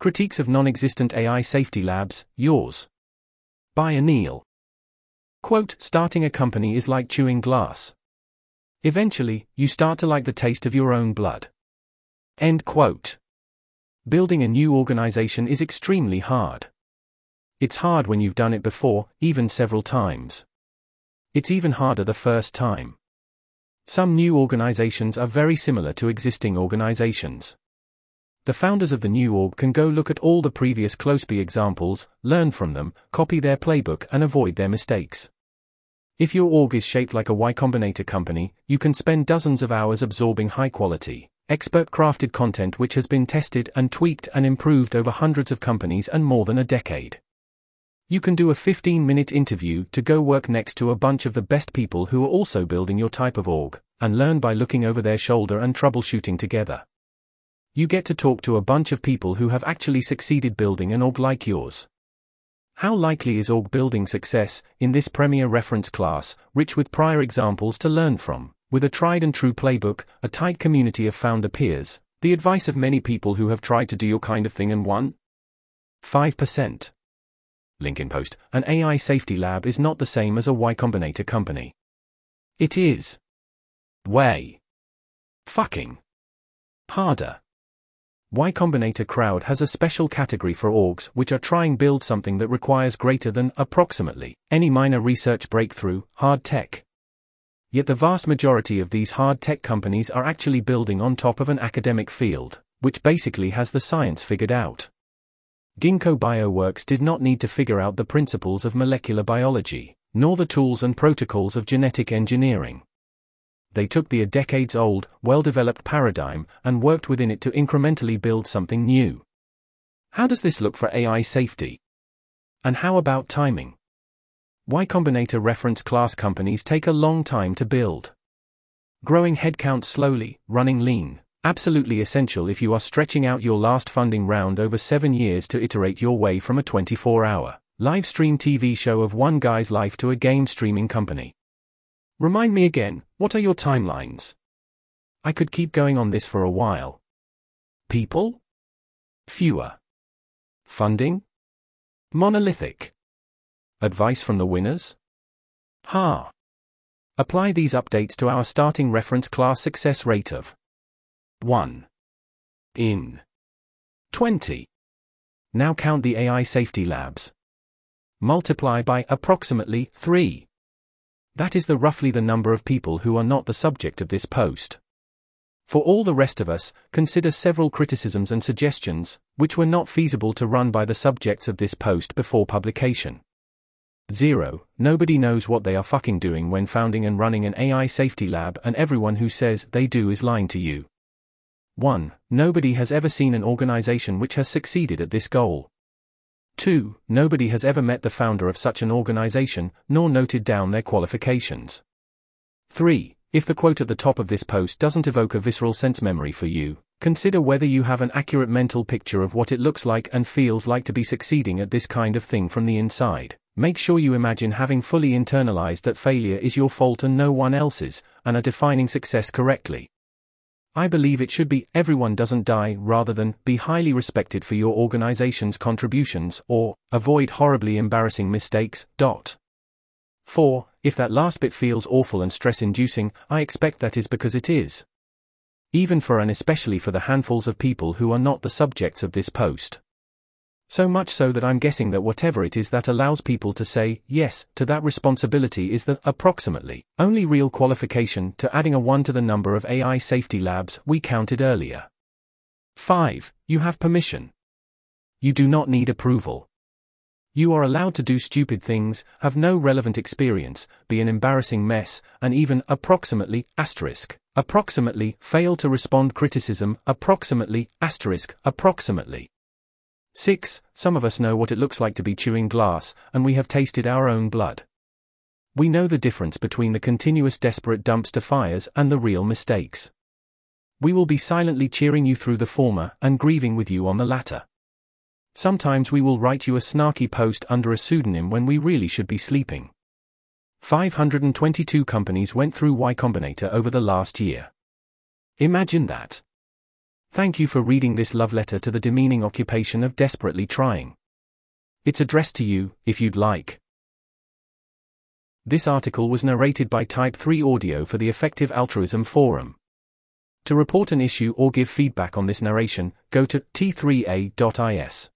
Critiques of Non-Existent AI Safety Labs, Yours. By Anneal. Quote, starting a company is like chewing glass. Eventually, you start to like the taste of your own blood. End quote. Building a new organization is extremely hard. It's hard when you've done it before, even several times. It's even harder the first time. Some new organizations are very similar to existing organizations. The founders of the new org can go look at all the previous Closeby examples, learn from them, copy their playbook, and avoid their mistakes. If your org is shaped like a Y Combinator company, you can spend dozens of hours absorbing high quality, expert crafted content which has been tested and tweaked and improved over hundreds of companies and more than a decade. You can do a 15 minute interview to go work next to a bunch of the best people who are also building your type of org, and learn by looking over their shoulder and troubleshooting together. You get to talk to a bunch of people who have actually succeeded building an org like yours. How likely is org building success in this premier reference class, rich with prior examples to learn from, with a tried and true playbook, a tight community of founder peers, the advice of many people who have tried to do your kind of thing and won? 5%. Link in post. An AI safety lab is not the same as a Y Combinator company. It is. Way. Fucking. Harder. Y Combinator Crowd has a special category for orgs which are trying build something that requires greater than, approximately, any minor research breakthrough, hard tech. Yet the vast majority of these hard tech companies are actually building on top of an academic field, which basically has the science figured out. Ginkgo Bioworks did not need to figure out the principles of molecular biology, nor the tools and protocols of genetic engineering. They took the decades old, well developed paradigm and worked within it to incrementally build something new. How does this look for AI safety? And how about timing? Y Combinator reference class companies take a long time to build. Growing headcount slowly, running lean, Absolutely essential if you are stretching out your last funding round over seven years to iterate your way from a 24 hour live stream TV show of one guy's life to a game streaming company. Remind me again, what are your timelines? I could keep going on this for a while. People? Fewer. Funding? Monolithic. Advice from the winners? Ha. Apply these updates to our starting reference class success rate of 1. In 20. Now count the AI safety labs. Multiply by approximately 3. That is the roughly the number of people who are not the subject of this post. For all the rest of us, consider several criticisms and suggestions, which were not feasible to run by the subjects of this post before publication. 0. Nobody knows what they are fucking doing when founding and running an AI safety lab, and everyone who says they do is lying to you. 1. Nobody has ever seen an organization which has succeeded at this goal. 2. Nobody has ever met the founder of such an organization, nor noted down their qualifications. 3. If the quote at the top of this post doesn't evoke a visceral sense memory for you, consider whether you have an accurate mental picture of what it looks like and feels like to be succeeding at this kind of thing from the inside. Make sure you imagine having fully internalized that failure is your fault and no one else's, and are defining success correctly. I believe it should be everyone doesn't die rather than be highly respected for your organization's contributions or avoid horribly embarrassing mistakes. Dot. 4. If that last bit feels awful and stress inducing, I expect that is because it is. Even for and especially for the handfuls of people who are not the subjects of this post. So much so that I'm guessing that whatever it is that allows people to say yes to that responsibility is the approximately only real qualification to adding a 1 to the number of AI safety labs we counted earlier. 5. You have permission. You do not need approval. You are allowed to do stupid things, have no relevant experience, be an embarrassing mess, and even approximately asterisk approximately fail to respond criticism approximately asterisk approximately 6. Some of us know what it looks like to be chewing glass, and we have tasted our own blood. We know the difference between the continuous desperate dumpster fires and the real mistakes. We will be silently cheering you through the former and grieving with you on the latter. Sometimes we will write you a snarky post under a pseudonym when we really should be sleeping. 522 companies went through Y Combinator over the last year. Imagine that. Thank you for reading this love letter to the demeaning occupation of desperately trying. It's addressed to you, if you'd like. This article was narrated by Type 3 Audio for the Effective Altruism Forum. To report an issue or give feedback on this narration, go to t3a.is.